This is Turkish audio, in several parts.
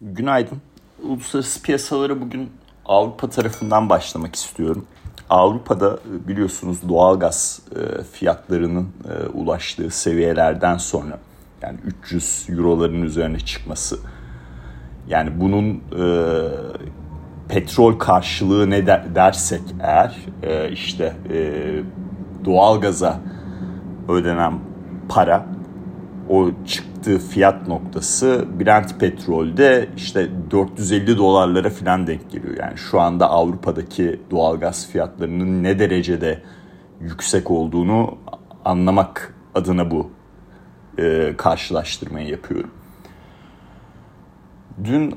Günaydın. Uluslararası piyasalara bugün Avrupa tarafından başlamak istiyorum. Avrupa'da e, biliyorsunuz doğalgaz e, fiyatlarının e, ulaştığı seviyelerden sonra yani 300 euroların üzerine çıkması yani bunun petrol karşılığı ne dersek eğer işte doğalgaza ödenen para o çıktığı fiyat noktası Brent petrolde işte 450 dolarlara falan denk geliyor. Yani şu anda Avrupa'daki doğalgaz fiyatlarının ne derecede yüksek olduğunu anlamak adına bu e, karşılaştırmayı yapıyorum. Dün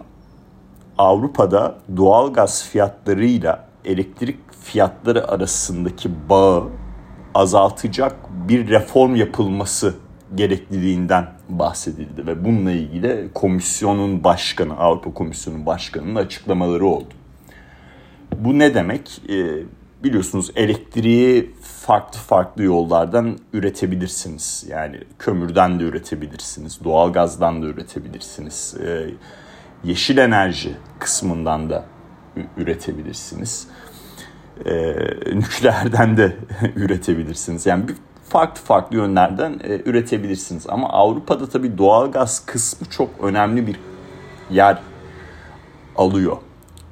Avrupa'da doğalgaz fiyatlarıyla elektrik fiyatları arasındaki bağı azaltacak bir reform yapılması gerekliliğinden bahsedildi ve bununla ilgili komisyonun başkanı, Avrupa Komisyonu Başkanı'nın açıklamaları oldu. Bu ne demek? Ee, biliyorsunuz elektriği farklı farklı yollardan üretebilirsiniz. Yani kömürden de üretebilirsiniz, doğalgazdan da üretebilirsiniz. Ee, yeşil enerji kısmından da üretebilirsiniz. Ee, nükleerden de üretebilirsiniz. Yani bir farklı farklı yönlerden e, üretebilirsiniz. Ama Avrupa'da tabii doğalgaz kısmı çok önemli bir yer alıyor.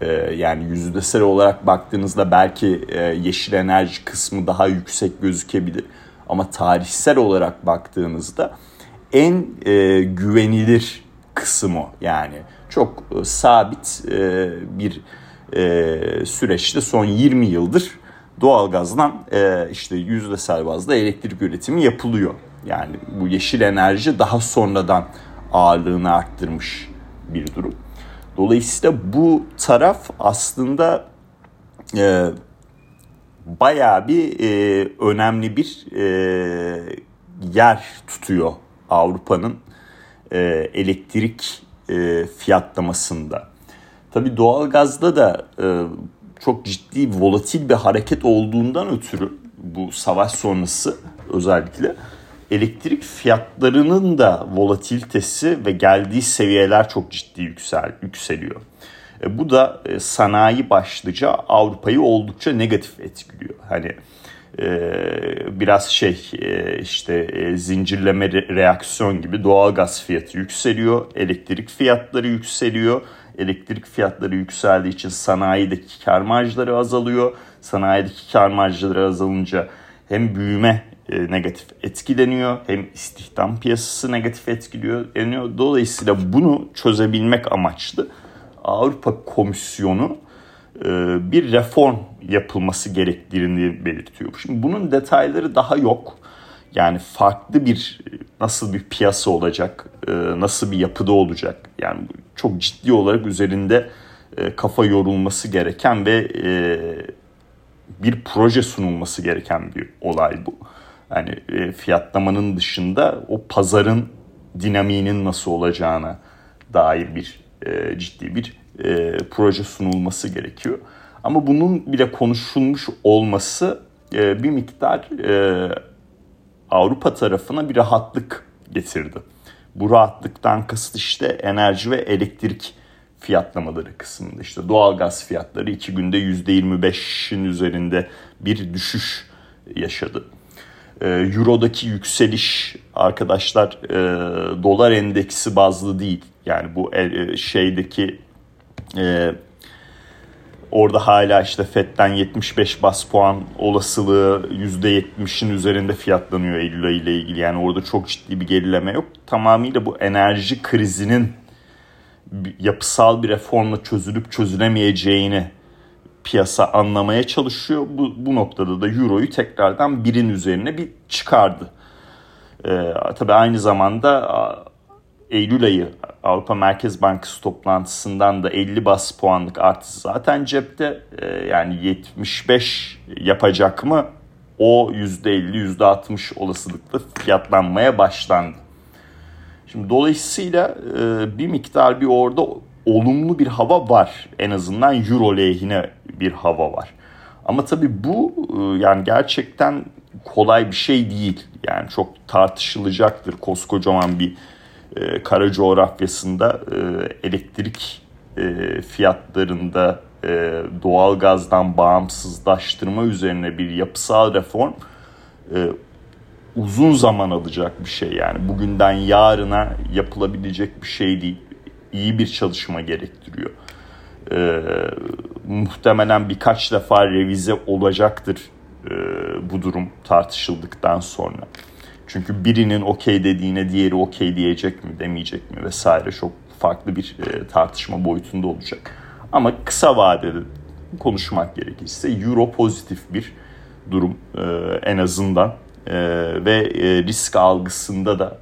E, yani yüzdesel olarak baktığınızda belki e, yeşil enerji kısmı daha yüksek gözükebilir. Ama tarihsel olarak baktığınızda en e, güvenilir kısmı yani çok e, sabit e, bir e, süreçte son 20 yıldır doğalgazdan e, işte yüzdesel bazda elektrik üretimi yapılıyor. Yani bu yeşil enerji daha sonradan ağırlığını arttırmış bir durum. Dolayısıyla bu taraf aslında e, bayağı bir e, önemli bir e, yer tutuyor Avrupa'nın e, elektrik e, fiyatlamasında. Tabii doğalgazda da e, çok ciddi volatil bir hareket olduğundan ötürü bu savaş sonrası özellikle elektrik fiyatlarının da volatilitesi ve geldiği seviyeler çok ciddi yüksel, yükseliyor. E, bu da e, sanayi başlıca Avrupa'yı oldukça negatif etkiliyor. Hani e, biraz şey e, işte e, zincirleme re- reaksiyon gibi doğal gaz fiyatı yükseliyor, elektrik fiyatları yükseliyor elektrik fiyatları yükseldiği için sanayideki kar marjları azalıyor. Sanayideki kar marjları azalınca hem büyüme e, negatif etkileniyor hem istihdam piyasası negatif etkiliyor. Dolayısıyla bunu çözebilmek amaçlı Avrupa Komisyonu e, bir reform yapılması gerektiğini belirtiyor. Şimdi bunun detayları daha yok. Yani farklı bir nasıl bir piyasa olacak, e, nasıl bir yapıda olacak. Yani çok ciddi olarak üzerinde e, kafa yorulması gereken ve e, bir proje sunulması gereken bir olay bu. Yani fiyatlamanın dışında o pazarın dinamiğinin nasıl olacağına dair bir ciddi bir proje sunulması gerekiyor. Ama bunun bile konuşulmuş olması bir miktar Avrupa tarafına bir rahatlık getirdi. Bu rahatlıktan kasıt işte enerji ve elektrik fiyatlamaları kısmında işte doğalgaz fiyatları iki günde %25'in üzerinde bir düşüş yaşadı. Ee, Euro'daki yükseliş arkadaşlar e, dolar endeksi bazlı değil. Yani bu e, şeydeki e, Orada hala işte FED'den 75 bas puan olasılığı %70'in üzerinde fiyatlanıyor Eylül ayı ile ilgili. Yani orada çok ciddi bir gerileme yok. Tamamıyla bu enerji krizinin yapısal bir reformla çözülüp çözülemeyeceğini piyasa anlamaya çalışıyor. Bu, bu noktada da Euro'yu tekrardan birin üzerine bir çıkardı. Ee, tabii aynı zamanda Eylül ayı Avrupa Merkez Bankası toplantısından da 50 bas puanlık artısı zaten cepte. Ee, yani 75 yapacak mı? O %50, %60 olasılıkla fiyatlanmaya başlandı. Şimdi dolayısıyla e, bir miktar bir orada olumlu bir hava var. En azından Euro lehine bir hava var. Ama tabii bu e, yani gerçekten kolay bir şey değil. Yani çok tartışılacaktır koskocaman bir e, kara coğrafyasında e, elektrik e, fiyatlarında e, doğal gazdan bağımsızlaştırma üzerine bir yapısal reform e, uzun zaman alacak bir şey. Yani bugünden yarına yapılabilecek bir şey değil. İyi bir çalışma gerektiriyor. E, muhtemelen birkaç defa revize olacaktır e, bu durum tartışıldıktan sonra çünkü birinin okey dediğine diğeri okey diyecek mi demeyecek mi vesaire çok farklı bir e, tartışma boyutunda olacak. Ama kısa vadede konuşmak gerekirse euro pozitif bir durum e, en azından. E, ve risk algısında da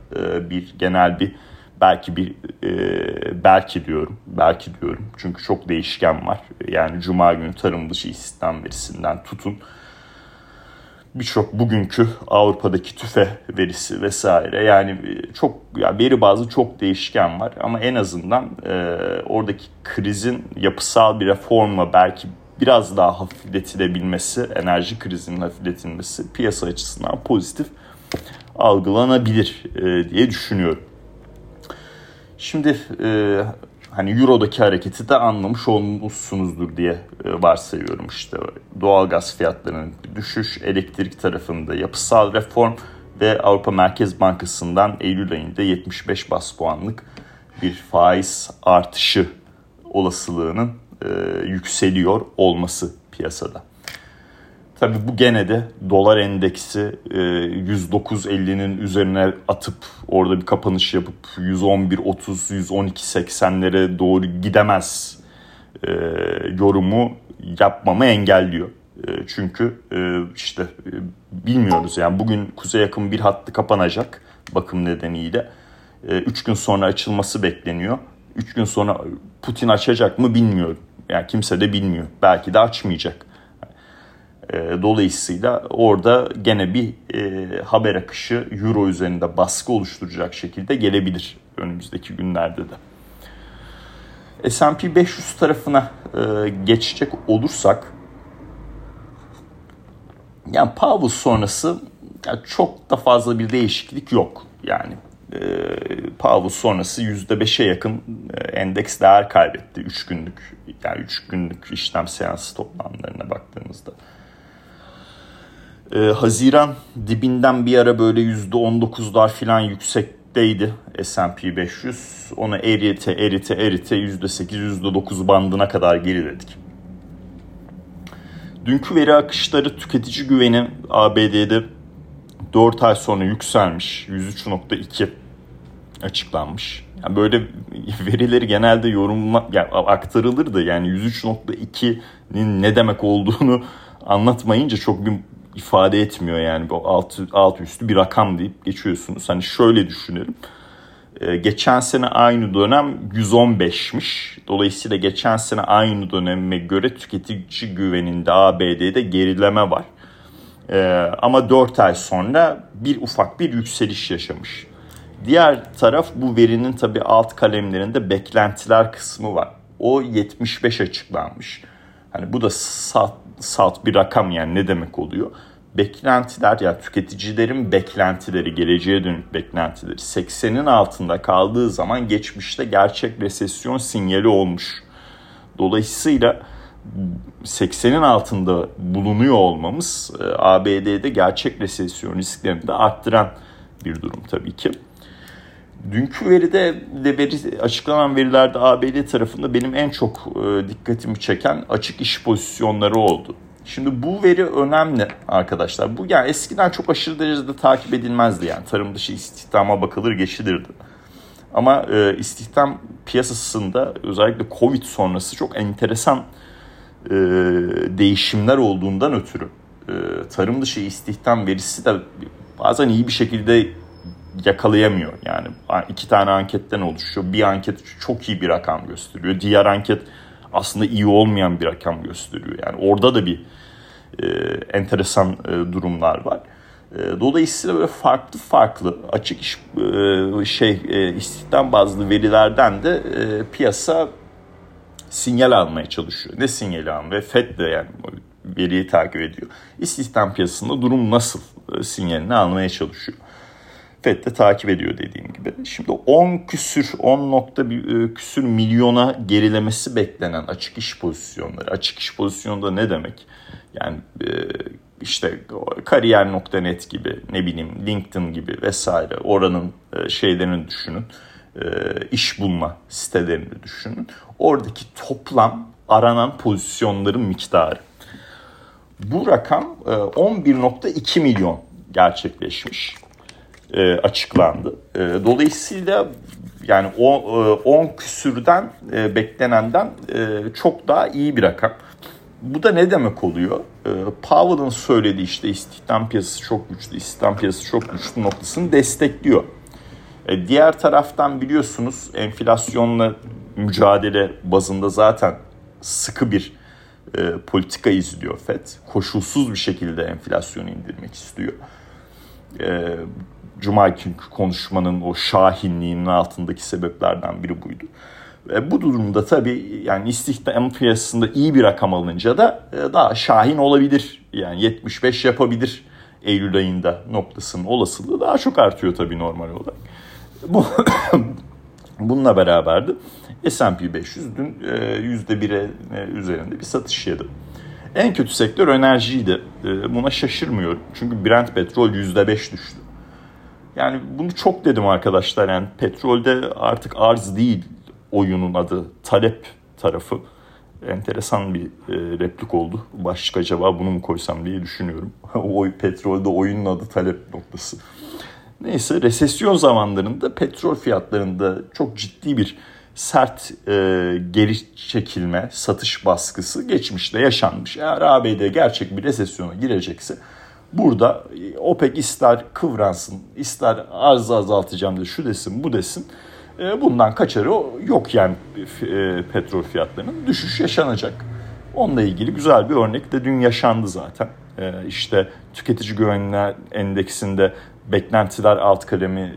bir genel bir belki bir e, belki diyorum belki diyorum. Çünkü çok değişken var. Yani cuma günü tarım dışı istihdam verisinden tutun birçok bugünkü Avrupa'daki tüfe verisi vesaire yani e, çok ya veri bazı çok değişken var ama en azından e, oradaki krizin yapısal bir reformla belki biraz daha hafifletilebilmesi, enerji krizinin hafifletilmesi piyasa açısından pozitif algılanabilir e, diye düşünüyorum. Şimdi e, hani Euro'daki hareketi de anlamış olmuşsunuzdur diye e, varsayıyorum işte. Doğalgaz fiyatlarının düşüş, elektrik tarafında yapısal reform ve Avrupa Merkez Bankası'ndan Eylül ayında 75 bas puanlık bir faiz artışı olasılığının e, yükseliyor olması piyasada. Tabii bu gene de dolar endeksi 109.50'nin e, üzerine atıp orada bir kapanış yapıp 111.30, 112.80'lere doğru gidemez e, yorumu yapmamı engelliyor. E, çünkü işte bilmiyoruz yani bugün kuzey yakın bir hattı kapanacak bakım nedeniyle. 3 gün sonra açılması bekleniyor. 3 gün sonra Putin açacak mı bilmiyorum. Yani kimse de bilmiyor. Belki de açmayacak. E, dolayısıyla orada gene bir e, haber akışı euro üzerinde baskı oluşturacak şekilde gelebilir önümüzdeki günlerde de. S&P 500 tarafına e, geçecek olursak yani Powell sonrası çok da fazla bir değişiklik yok. Yani e, Powell sonrası %5'e yakın endeks değer kaybetti 3 günlük yani 3 günlük işlem seansı toplamlarına baktığımızda. Ee, Haziran dibinden bir ara böyle %19'lar falan yüksekteydi S&P 500. Onu erite erite erite %8 %9 bandına kadar geriledik. Dünkü veri akışları tüketici güveni ABD'de 4 ay sonra yükselmiş. 103.2 açıklanmış. Yani böyle verileri genelde yorumla yani aktarılırdı. Yani 103.2'nin ne demek olduğunu anlatmayınca çok bir ifade etmiyor yani bu alt, alt üstü bir rakam deyip geçiyorsunuz. Hani şöyle düşünelim. Ee, geçen sene aynı dönem 115'miş. Dolayısıyla geçen sene aynı döneme göre tüketici güveninde ABD'de gerileme var. Ee, ama 4 ay sonra bir ufak bir yükseliş yaşamış. Diğer taraf bu verinin tabii alt kalemlerinde beklentiler kısmı var. O 75 açıklanmış. Hani bu da salt, salt bir rakam yani ne demek oluyor? Beklentiler yani tüketicilerin beklentileri, geleceğe dönük beklentileri 80'in altında kaldığı zaman geçmişte gerçek resesyon sinyali olmuş. Dolayısıyla 80'in altında bulunuyor olmamız e, ABD'de gerçek resesyon risklerini de arttıran bir durum tabii ki. Dünkü veride de veri, açıklanan verilerde ABD tarafında benim en çok e, dikkatimi çeken açık iş pozisyonları oldu. Şimdi bu veri önemli arkadaşlar. Bu yani eskiden çok aşırı derecede takip edilmezdi yani. Tarım dışı istihdama bakılır geçilirdi. Ama e, istihdam piyasasında özellikle Covid sonrası çok enteresan e, değişimler olduğundan ötürü e, tarım dışı istihdam verisi de bazen iyi bir şekilde yakalayamıyor. Yani iki tane anketten oluşuyor. Bir anket çok iyi bir rakam gösteriyor. Diğer anket aslında iyi olmayan bir rakam gösteriyor. Yani orada da bir e, enteresan e, durumlar var. E, dolayısıyla böyle farklı farklı açık iş e, şey e, istihdam bazlı verilerden de e, piyasa sinyal almaya çalışıyor. Ne sinyali almıyor? FED de yani veriyi takip ediyor. İstihdam piyasasında durum nasıl e, sinyalini almaya çalışıyor. FED de takip ediyor dediğim gibi. Şimdi 10 küsür 10 nokta bir, küsür milyona gerilemesi beklenen açık iş pozisyonları. Açık iş pozisyonda ne demek? Yani işte kariyer.net gibi ne bileyim LinkedIn gibi vesaire oranın şeylerini düşünün. iş bulma sitelerini düşünün. Oradaki toplam aranan pozisyonların miktarı. Bu rakam 11.2 milyon gerçekleşmiş, e, açıklandı. E, dolayısıyla yani 10 e, küsürden e, beklenenden e, çok daha iyi bir rakam. Bu da ne demek oluyor? E, Powell'ın söylediği işte istihdam piyasası çok güçlü, istihdam piyasası çok güçlü noktasını destekliyor. E, diğer taraftan biliyorsunuz enflasyonla mücadele bazında zaten sıkı bir e, politika izliyor FED. Koşulsuz bir şekilde enflasyonu indirmek istiyor. E, Cuma günkü konuşmanın o şahinliğinin altındaki sebeplerden biri buydu. E, bu durumda tabii yani istihdam piyasasında iyi bir rakam alınca da e, daha şahin olabilir. Yani 75 yapabilir Eylül ayında noktasının olasılığı daha çok artıyor tabii normal olarak. Bu Bununla beraber de S&P 500 dün %1'e e, üzerinde bir satış yedi. En kötü sektör enerjiydi. E, buna şaşırmıyorum. Çünkü Brent petrol %5 düştü. Yani bunu çok dedim arkadaşlar. Yani petrolde artık arz değil oyunun adı. Talep tarafı. Enteresan bir e, replik oldu. Başlık acaba bunu mu koysam diye düşünüyorum. o petrolde oyunun adı talep noktası. Neyse resesyon zamanlarında petrol fiyatlarında çok ciddi bir sert e, geri çekilme, satış baskısı geçmişte yaşanmış. Eğer ABD gerçek bir resesyona girecekse burada OPEC ister kıvransın, ister arzı azaltacağım da şu desin, bu desin. E, bundan kaçarı yok yani e, petrol fiyatlarının düşüş yaşanacak. Onunla ilgili güzel bir örnek de dün yaşandı zaten. E, işte tüketici güvenliği endeksinde beklentiler alt kalemi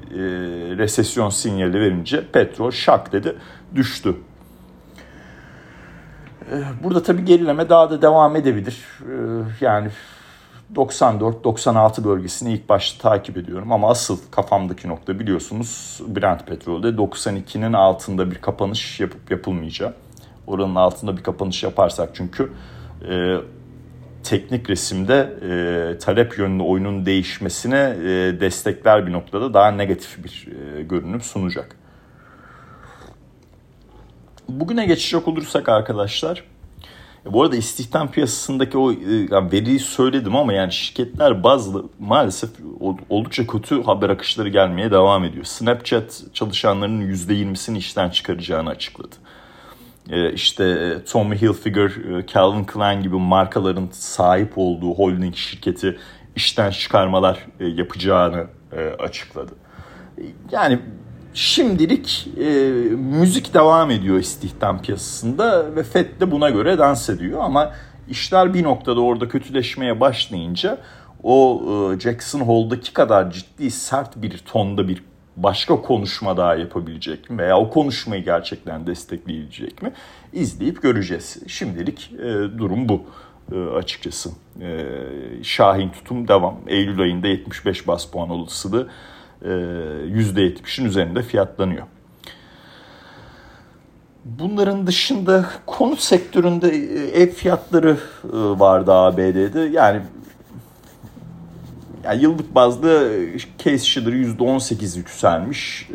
resesyon sinyali verince petrol şak dedi düştü. Burada tabii gerileme daha da devam edebilir. Yani 94-96 bölgesini ilk başta takip ediyorum ama asıl kafamdaki nokta biliyorsunuz Brent petrolde 92'nin altında bir kapanış yapıp yapılmayacağı. Oranın altında bir kapanış yaparsak çünkü e, teknik resimde e, talep yönlü oyunun değişmesine e, destekler bir noktada daha negatif bir e, görünüm sunacak. Bugüne geçecek olursak arkadaşlar, bu arada istihdam piyasasındaki o e, yani veriyi söyledim ama yani şirketler bazlı maalesef oldukça kötü haber akışları gelmeye devam ediyor. Snapchat çalışanlarının %20'sini işten çıkaracağını açıkladı. Ee, işte e, Tommy Hilfiger, e, Calvin Klein gibi markaların sahip olduğu holding şirketi işten çıkarmalar e, yapacağını açıkladı. Yani şimdilik müzik devam ediyor istihdam piyasasında ve FED de buna göre dans ediyor ama işler bir noktada orada kötüleşmeye başlayınca o Jackson Hole'daki kadar ciddi sert bir tonda bir başka konuşma daha yapabilecek mi veya o konuşmayı gerçekten destekleyecek mi izleyip göreceğiz. Şimdilik e, durum bu e, açıkçası. E, Şahin tutum devam. Eylül ayında 75 bas puan olasılığı e, %70'in üzerinde fiyatlanıyor. Bunların dışında konut sektöründe e, ev fiyatları e, vardı ABD'de. Yani yani yıllık bazda case share %18 yükselmiş.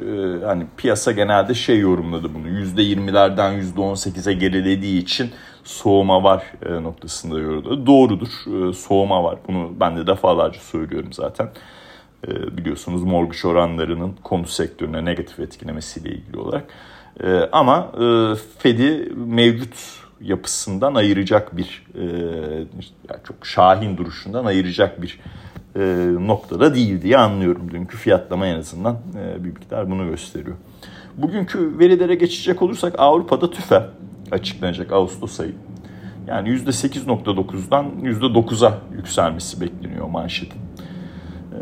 Hani piyasa genelde şey yorumladı bunu. %20'lerden %18'e gerilediği için soğuma var e, noktasında yorumladı. Doğrudur. E, soğuma var. Bunu ben de defalarca söylüyorum zaten. E, biliyorsunuz mortgage oranlarının konut sektörüne negatif etkilemesiyle ilgili olarak. E, ama e, Fed'i mevcut yapısından ayıracak bir çok şahin duruşundan ayıracak bir noktada değil diye anlıyorum. Dünkü fiyatlama en azından bir miktar bunu gösteriyor. Bugünkü verilere geçecek olursak Avrupa'da tüfe açıklanacak Ağustos ayı. Yani %8.9'dan %9'a yükselmesi bekleniyor manşetin.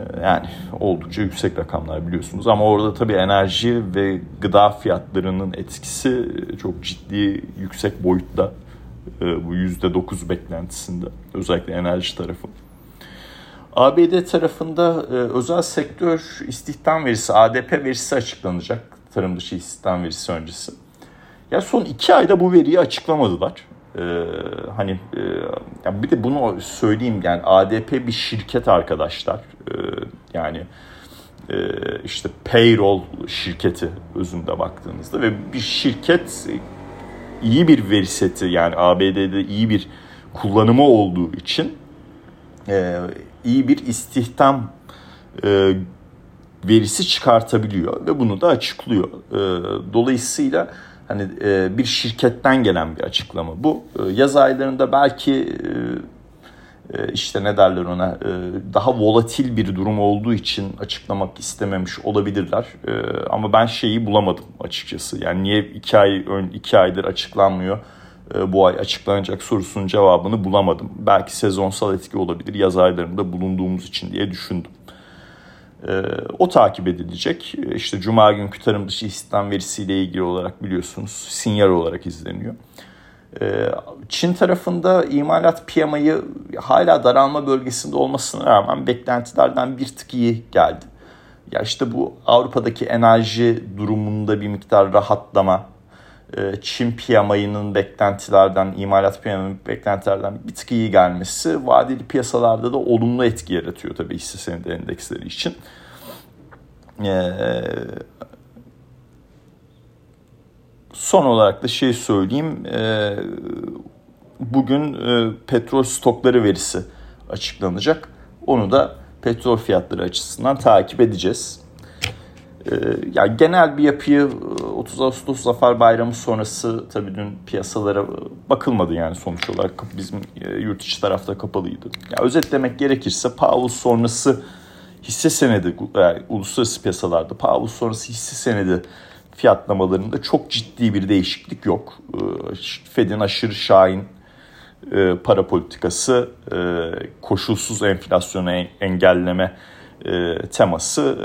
E, yani oldukça yüksek rakamlar biliyorsunuz ama orada tabii enerji ve gıda fiyatlarının etkisi çok ciddi yüksek boyutta bu %9 beklentisinde özellikle enerji tarafı. ABD tarafında e, özel sektör istihdam verisi, ADP verisi açıklanacak. Tarım dışı istihdam verisi öncesi. Ya son iki ayda bu veriyi açıklamadılar. Ee, hani e, ya bir de bunu söyleyeyim yani ADP bir şirket arkadaşlar. Ee, yani e, işte payroll şirketi özünde baktığınızda ve bir şirket iyi bir veri seti yani ABD'de iyi bir kullanımı olduğu için e, iyi bir istihdam e, verisi çıkartabiliyor ve bunu da açıklıyor. E, dolayısıyla hani e, bir şirketten gelen bir açıklama bu. E, yaz aylarında belki e, e işte ne derler ona e, daha volatil bir durum olduğu için açıklamak istememiş olabilirler. E, ama ben şeyi bulamadım açıkçası. Yani niye iki ay ön iki aydır açıklanmıyor? bu ay açıklanacak sorusunun cevabını bulamadım. Belki sezonsal etki olabilir yaz aylarında bulunduğumuz için diye düşündüm. O takip edilecek. İşte Cuma günkü tarım dışı istihdam verisiyle ilgili olarak biliyorsunuz sinyal olarak izleniyor. Çin tarafında imalat piyamayı hala daralma bölgesinde olmasına rağmen beklentilerden bir tık iyi geldi. Ya işte bu Avrupa'daki enerji durumunda bir miktar rahatlama, Çin piyamayının beklentilerden, imalat piyamanın beklentilerden bir tık iyi gelmesi vadeli piyasalarda da olumlu etki yaratıyor tabii hisse senedi endeksleri için. Ee, son olarak da şey söyleyeyim. Ee, bugün e, petrol stokları verisi açıklanacak. Onu da petrol fiyatları açısından takip edeceğiz. Ee, yani genel bir yapıyı 30 e, Ağustos Zafer Bayramı sonrası tabii dün piyasalara bakılmadı yani sonuç olarak bizim e, yurt içi tarafta kapalıydı. Yani özetlemek gerekirse Powell sonrası hisse senedi yani uluslararası piyasalarda Powell sonrası hisse senedi fiyatlamalarında çok ciddi bir değişiklik yok. Fed'in aşırı şahin e, para politikası, koşulsuz enflasyonu engelleme e, teması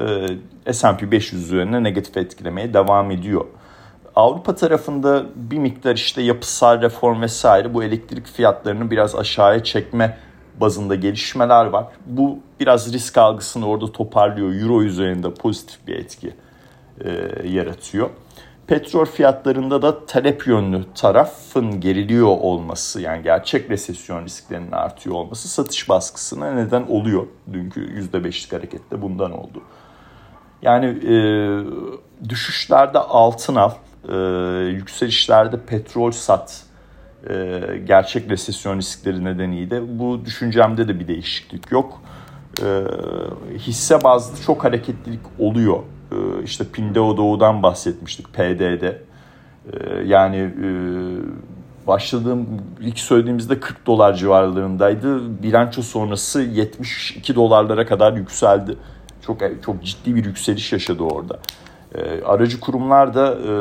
e, S&P 500 üzerine negatif etkilemeye devam ediyor. Avrupa tarafında bir miktar işte yapısal reform vesaire bu elektrik fiyatlarını biraz aşağıya çekme bazında gelişmeler var. Bu biraz risk algısını orada toparlıyor. Euro üzerinde pozitif bir etki e, yaratıyor. Petrol fiyatlarında da talep yönlü tarafın geriliyor olması yani gerçek resesyon risklerinin artıyor olması satış baskısına neden oluyor. Dünkü %5'lik harekette bundan oldu. Yani e, düşüşlerde altın al, e, yükselişlerde petrol sat e, gerçek resesyon riskleri nedeniyle bu düşüncemde de bir değişiklik yok. E, hisse bazlı çok hareketlilik oluyor işte Pindeo Doğu'dan bahsetmiştik PD'de. Ee, yani e, başladığım ilk söylediğimizde 40 dolar civarlarındaydı. Bilanço sonrası 72 dolarlara kadar yükseldi. Çok çok ciddi bir yükseliş yaşadı orada. Ee, aracı kurumlar da e,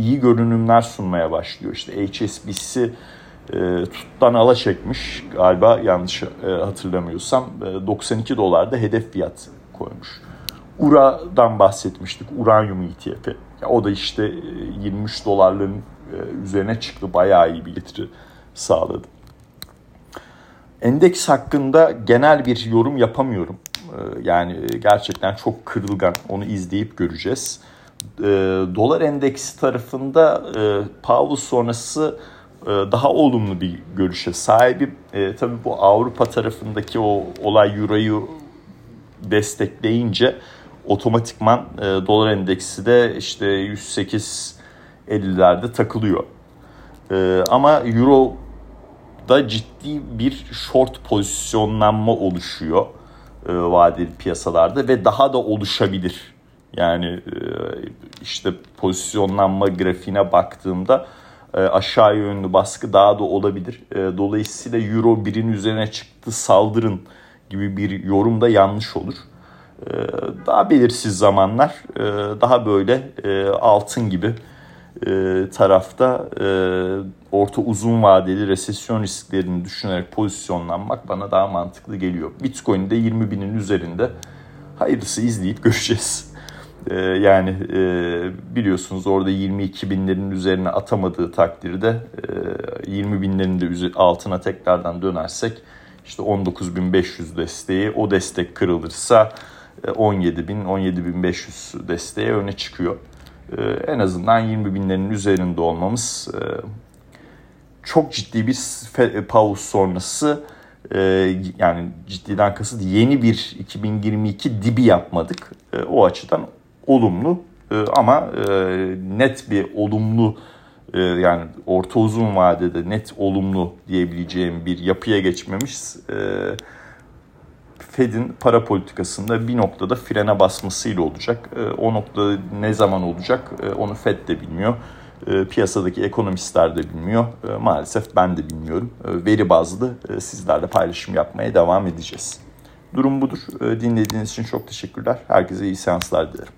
iyi görünümler sunmaya başlıyor. İşte HSBC e, tuttan ala çekmiş galiba yanlış hatırlamıyorsam 92 dolarda hedef fiyat koymuş. URA'dan bahsetmiştik. Uranyum ETF. Ya o da işte 23 e, dolarların e, üzerine çıktı. Bayağı iyi bir getiri sağladı. Endeks hakkında genel bir yorum yapamıyorum. E, yani gerçekten çok kırılgan. Onu izleyip göreceğiz. Dolar endeksi tarafında Powell sonrası daha olumlu bir görüşe sahibi. Tabii bu Avrupa tarafındaki o olay Euro'yu destekleyince otomatikman e, dolar endeksi de işte 108.50'lerde takılıyor. E, ama euro da ciddi bir short pozisyonlanma oluşuyor e, vadeli piyasalarda ve daha da oluşabilir. Yani e, işte pozisyonlanma grafiğine baktığımda e, aşağı yönlü baskı daha da olabilir. E, dolayısıyla euro birin üzerine çıktı saldırın gibi bir yorum da yanlış olur. Ee, daha belirsiz zamanlar e, daha böyle e, altın gibi tarafta orta uzun vadeli resesyon risklerini düşünerek pozisyonlanmak bana daha mantıklı geliyor. Bitcoin'de 20 binin üzerinde hayırlısı izleyip göreceğiz. Yani biliyorsunuz orada 22 binlerin üzerine atamadığı takdirde 20 binlerin de altına tekrardan dönersek işte 19.500 desteği o destek kırılırsa 17.000 17.500 desteğe öne çıkıyor. En azından 20 binlerin üzerinde olmamız çok ciddi bir pause sonrası yani ciddiden kasıt yeni bir 2022 dibi yapmadık. O açıdan olumlu ama net bir olumlu yani orta uzun vadede net olumlu diyebileceğim bir yapıya geçmemiş. Fed'in para politikasında bir noktada frene basmasıyla olacak. O nokta ne zaman olacak onu Fed de bilmiyor. Piyasadaki ekonomistler de bilmiyor. Maalesef ben de bilmiyorum. Veri bazlı sizlerle paylaşım yapmaya devam edeceğiz. Durum budur. Dinlediğiniz için çok teşekkürler. Herkese iyi seanslar dilerim.